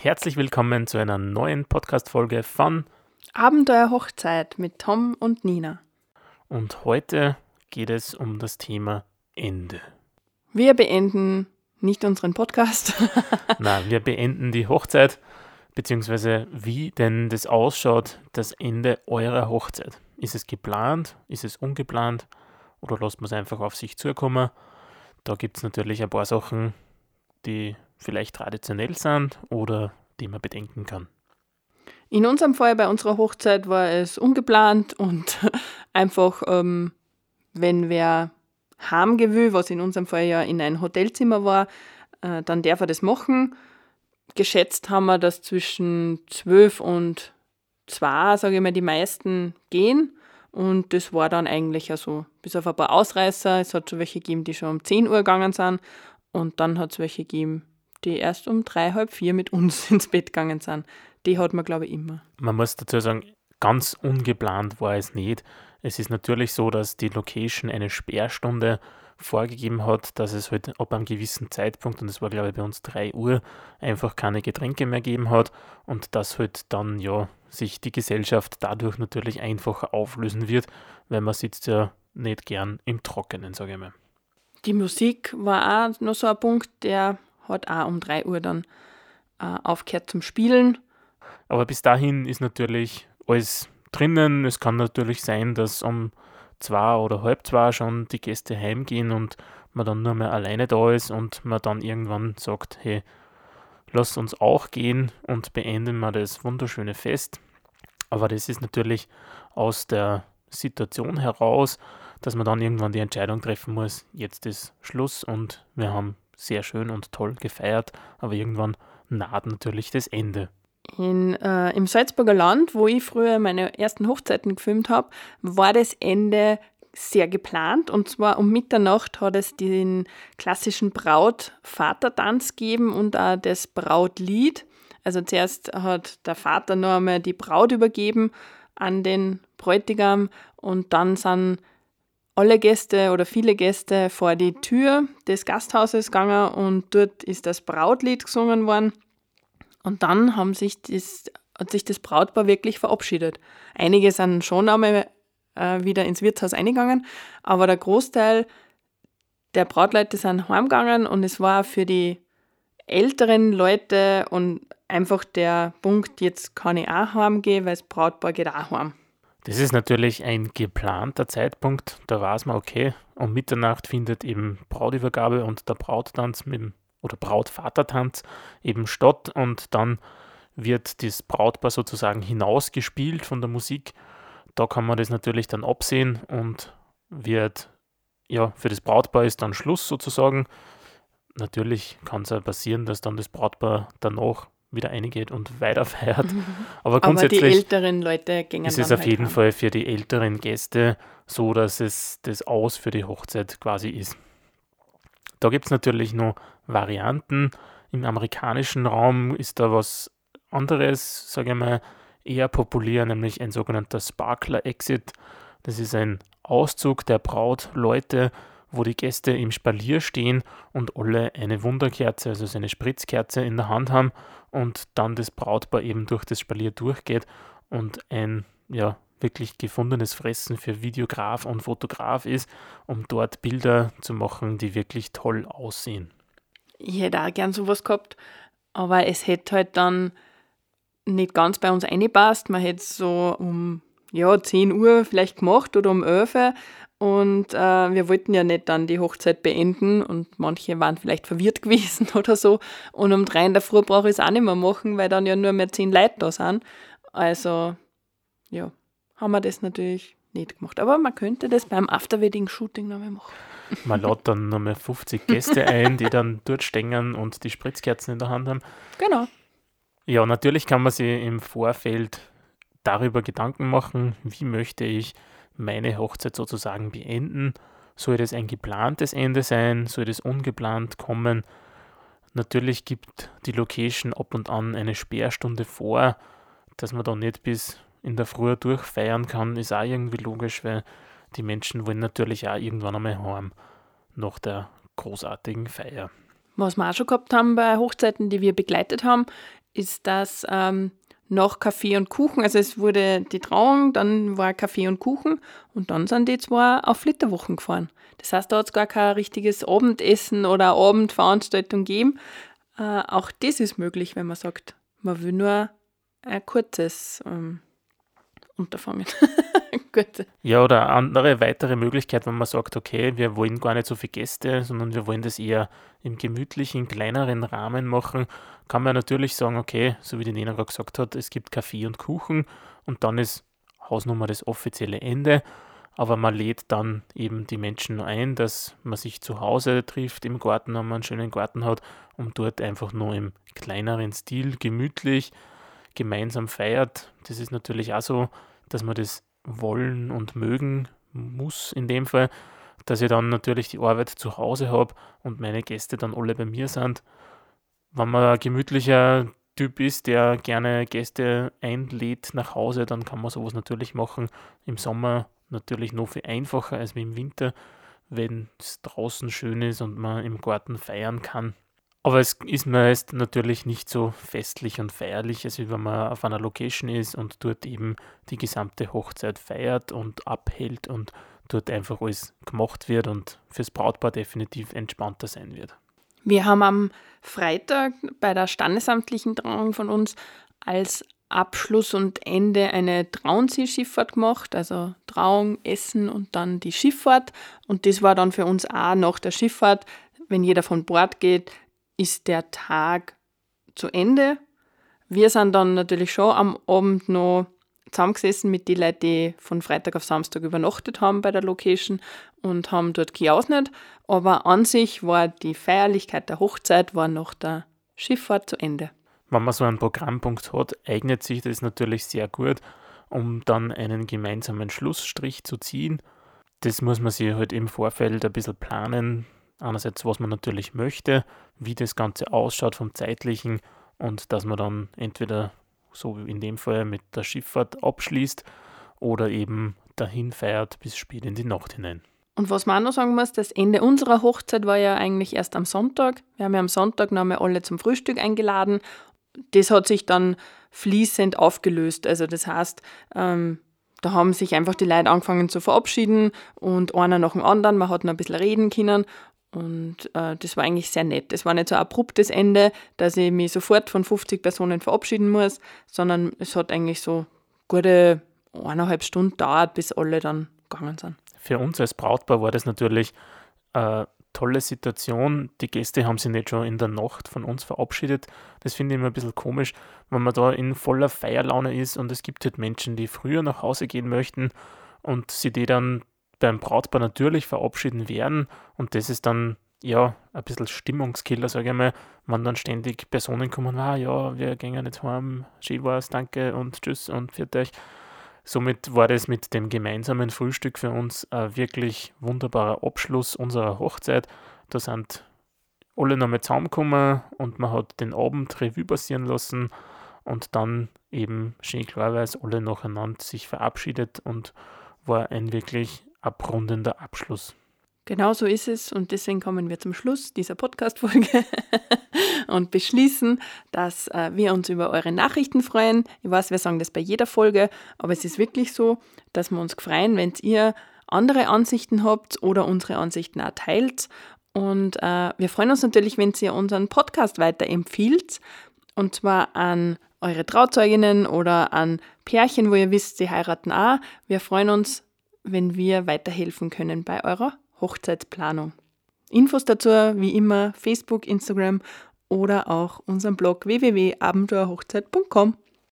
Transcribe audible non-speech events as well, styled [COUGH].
Herzlich willkommen zu einer neuen Podcast-Folge von Abenteuer Hochzeit mit Tom und Nina. Und heute geht es um das Thema Ende. Wir beenden nicht unseren Podcast. [LAUGHS] Nein, wir beenden die Hochzeit, beziehungsweise wie denn das ausschaut, das Ende eurer Hochzeit. Ist es geplant? Ist es ungeplant? Oder lasst man es einfach auf sich zukommen? Da gibt es natürlich ein paar Sachen, die vielleicht traditionell sind oder die man bedenken kann. In unserem Fall bei unserer Hochzeit war es ungeplant und [LAUGHS] einfach, ähm, wenn wer will, was in unserem Fall ja in ein Hotelzimmer war, äh, dann darf er das machen. Geschätzt haben wir, dass zwischen zwölf und zwei, sage ich mal, die meisten gehen. Und das war dann eigentlich also bis auf ein paar Ausreißer. Es hat schon welche gegeben, die schon um 10 Uhr gegangen sind. Und dann hat es welche gegeben, die erst um drei, halb vier mit uns [LAUGHS] ins Bett gegangen sind. Die hat man, glaube ich, immer. Man muss dazu sagen, ganz ungeplant war es nicht. Es ist natürlich so, dass die Location eine Sperrstunde vorgegeben hat, dass es halt ab einem gewissen Zeitpunkt, und das war glaube ich bei uns 3 Uhr, einfach keine Getränke mehr geben hat und dass halt dann ja sich die Gesellschaft dadurch natürlich einfacher auflösen wird, weil man sitzt ja nicht gern im Trockenen, sage ich mal. Die Musik war auch noch so ein Punkt, der hat auch um 3 Uhr dann äh, aufgehört zum Spielen. Aber bis dahin ist natürlich alles drinnen. Es kann natürlich sein, dass um zwei oder halb zwei schon die Gäste heimgehen und man dann nur mehr alleine da ist und man dann irgendwann sagt, hey, lass uns auch gehen und beenden wir das wunderschöne Fest. Aber das ist natürlich aus der Situation heraus, dass man dann irgendwann die Entscheidung treffen muss, jetzt ist Schluss und wir haben sehr schön und toll gefeiert, aber irgendwann naht natürlich das Ende. In, äh, Im Salzburger Land, wo ich früher meine ersten Hochzeiten gefilmt habe, war das Ende sehr geplant. Und zwar um Mitternacht hat es den klassischen Braut-Vater-Tanz gegeben und auch das Brautlied. Also zuerst hat der Vater noch einmal die Braut übergeben an den Bräutigam und dann sind alle Gäste oder viele Gäste vor die Tür des Gasthauses gegangen und dort ist das Brautlied gesungen worden. Und dann haben sich das, hat sich das Brautpaar wirklich verabschiedet. Einige sind schon einmal äh, wieder ins Wirtshaus eingegangen, aber der Großteil der Brautleute sind heimgegangen und es war für die älteren Leute und einfach der Punkt, jetzt kann ich auch heimgehen, weil das Brautpaar geht auch heim. Das ist natürlich ein geplanter Zeitpunkt. Da weiß man, okay, um Mitternacht findet eben Brautübergabe und der Brauttanz mit oder Brautvatertanz eben statt und dann wird das Brautpaar sozusagen hinausgespielt von der Musik. Da kann man das natürlich dann absehen und wird, ja, für das Brautpaar ist dann Schluss sozusagen. Natürlich kann es ja passieren, dass dann das Brautpaar danach wieder eingeht und weiterfeiert. [LAUGHS] Aber grundsätzlich Aber die älteren Leute gehen ist es auf halt jeden haben. Fall für die älteren Gäste so, dass es das Aus für die Hochzeit quasi ist. Da gibt es natürlich noch Varianten. Im amerikanischen Raum ist da was anderes, sage ich mal, eher populär, nämlich ein sogenannter Sparkler Exit. Das ist ein Auszug der Brautleute, wo die Gäste im Spalier stehen und alle eine Wunderkerze, also eine Spritzkerze in der Hand haben und dann das Brautpaar eben durch das Spalier durchgeht und ein ja, wirklich gefundenes Fressen für Videograf und Fotograf ist, um dort Bilder zu machen, die wirklich toll aussehen. Ich hätte auch gern sowas gehabt, aber es hätte halt dann nicht ganz bei uns eingepasst. Man hätte es so um ja, 10 Uhr vielleicht gemacht oder um 11 Uhr. Und äh, wir wollten ja nicht dann die Hochzeit beenden und manche waren vielleicht verwirrt [LAUGHS] gewesen oder so. Und um drei in der Früh brauche ich es auch nicht mehr machen, weil dann ja nur mehr zehn Leute da sind. Also, ja, haben wir das natürlich nicht gemacht. Aber man könnte das beim After-Wedding-Shooting nochmal machen. Man lädt dann nochmal 50 Gäste ein, die dann dort stehen und die Spritzkerzen in der Hand haben. Genau. Ja, natürlich kann man sich im Vorfeld darüber Gedanken machen, wie möchte ich meine Hochzeit sozusagen beenden. Soll das ein geplantes Ende sein? Soll das ungeplant kommen? Natürlich gibt die Location ab und an eine Sperrstunde vor, dass man da nicht bis in der Früh durchfeiern kann, ist auch irgendwie logisch, weil die Menschen wollen natürlich auch irgendwann einmal heim nach der großartigen Feier. Was wir auch schon gehabt haben bei Hochzeiten, die wir begleitet haben, ist, dass ähm, noch Kaffee und Kuchen, also es wurde die Trauung, dann war Kaffee und Kuchen und dann sind die zwei auf Flitterwochen gefahren. Das heißt, da hat es gar kein richtiges Abendessen oder Abendveranstaltung gegeben. Äh, auch das ist möglich, wenn man sagt, man will nur ein kurzes ähm, Unterfangen. [LAUGHS] [LAUGHS] Gut. Ja, oder andere weitere Möglichkeit, wenn man sagt, okay, wir wollen gar nicht so viele Gäste, sondern wir wollen das eher im gemütlichen, kleineren Rahmen machen, kann man natürlich sagen, okay, so wie die Nena gerade gesagt hat, es gibt Kaffee und Kuchen und dann ist Hausnummer das offizielle Ende. Aber man lädt dann eben die Menschen ein, dass man sich zu Hause trifft im Garten, wenn man einen schönen Garten hat und dort einfach nur im kleineren Stil gemütlich gemeinsam feiert. Das ist natürlich auch so, dass man das wollen und mögen muss in dem Fall, dass ich dann natürlich die Arbeit zu Hause habe und meine Gäste dann alle bei mir sind. Wenn man ein gemütlicher Typ ist, der gerne Gäste einlädt nach Hause, dann kann man sowas natürlich machen. Im Sommer natürlich noch viel einfacher als im Winter, wenn es draußen schön ist und man im Garten feiern kann. Aber es ist meist natürlich nicht so festlich und feierlich, als wenn man auf einer Location ist und dort eben die gesamte Hochzeit feiert und abhält und dort einfach alles gemacht wird und fürs Brautpaar definitiv entspannter sein wird. Wir haben am Freitag bei der standesamtlichen Trauung von uns als Abschluss und Ende eine Trauunzielschifffahrt gemacht, also Trauung, Essen und dann die Schifffahrt. Und das war dann für uns auch nach der Schifffahrt, wenn jeder von Bord geht, ist der Tag zu Ende. Wir sind dann natürlich schon am Abend noch zusammengesessen mit den Leuten, die von Freitag auf Samstag übernachtet haben bei der Location und haben dort geausnet. Aber an sich war die Feierlichkeit der Hochzeit war nach der Schifffahrt zu Ende. Wenn man so einen Programmpunkt hat, eignet sich das natürlich sehr gut, um dann einen gemeinsamen Schlussstrich zu ziehen. Das muss man sich halt im Vorfeld ein bisschen planen. Einerseits, was man natürlich möchte, wie das Ganze ausschaut vom zeitlichen und dass man dann entweder so wie in dem Fall mit der Schifffahrt abschließt oder eben dahin feiert bis spät in die Nacht hinein. Und was man auch noch sagen muss, das Ende unserer Hochzeit war ja eigentlich erst am Sonntag. Wir haben ja am Sonntag noch einmal alle zum Frühstück eingeladen. Das hat sich dann fließend aufgelöst. Also das heißt, ähm, da haben sich einfach die Leute angefangen zu verabschieden und einer nach dem anderen. Man hat noch ein bisschen reden können und äh, das war eigentlich sehr nett. Es war nicht so ein abruptes Ende, dass ich mich sofort von 50 Personen verabschieden muss, sondern es hat eigentlich so gute eineinhalb Stunden dauert, bis alle dann gegangen sind. Für uns als Brautpaar war das natürlich eine tolle Situation. Die Gäste haben sich nicht schon in der Nacht von uns verabschiedet. Das finde ich immer ein bisschen komisch, wenn man da in voller Feierlaune ist und es gibt halt Menschen, die früher nach Hause gehen möchten und sie die dann beim Brautpaar natürlich verabschieden werden und das ist dann ja ein bisschen Stimmungskiller, sage ich mal, wenn dann ständig Personen kommen, ah ja, wir gehen jetzt heim, schön war's, danke und tschüss und für euch. Somit war das mit dem gemeinsamen Frühstück für uns ein wirklich wunderbarer Abschluss unserer Hochzeit. Da sind alle nochmal zusammengekommen und man hat den Abend Revue passieren lassen und dann eben schön klarweise alle nacheinander sich verabschiedet und war ein wirklich abrundender Abschluss. Genau so ist es und deswegen kommen wir zum Schluss dieser Podcast-Folge [LAUGHS] und beschließen, dass äh, wir uns über eure Nachrichten freuen. Ich weiß, wir sagen das bei jeder Folge, aber es ist wirklich so, dass wir uns freuen, wenn ihr andere Ansichten habt oder unsere Ansichten auch teilt. Und äh, wir freuen uns natürlich, wenn ihr unseren Podcast weiterempfiehlt und zwar an eure Trauzeuginnen oder an Pärchen, wo ihr wisst, sie heiraten auch. Wir freuen uns wenn wir weiterhelfen können bei eurer Hochzeitsplanung. Infos dazu wie immer Facebook, Instagram oder auch unserem Blog www.abenteuerhochzeit.com.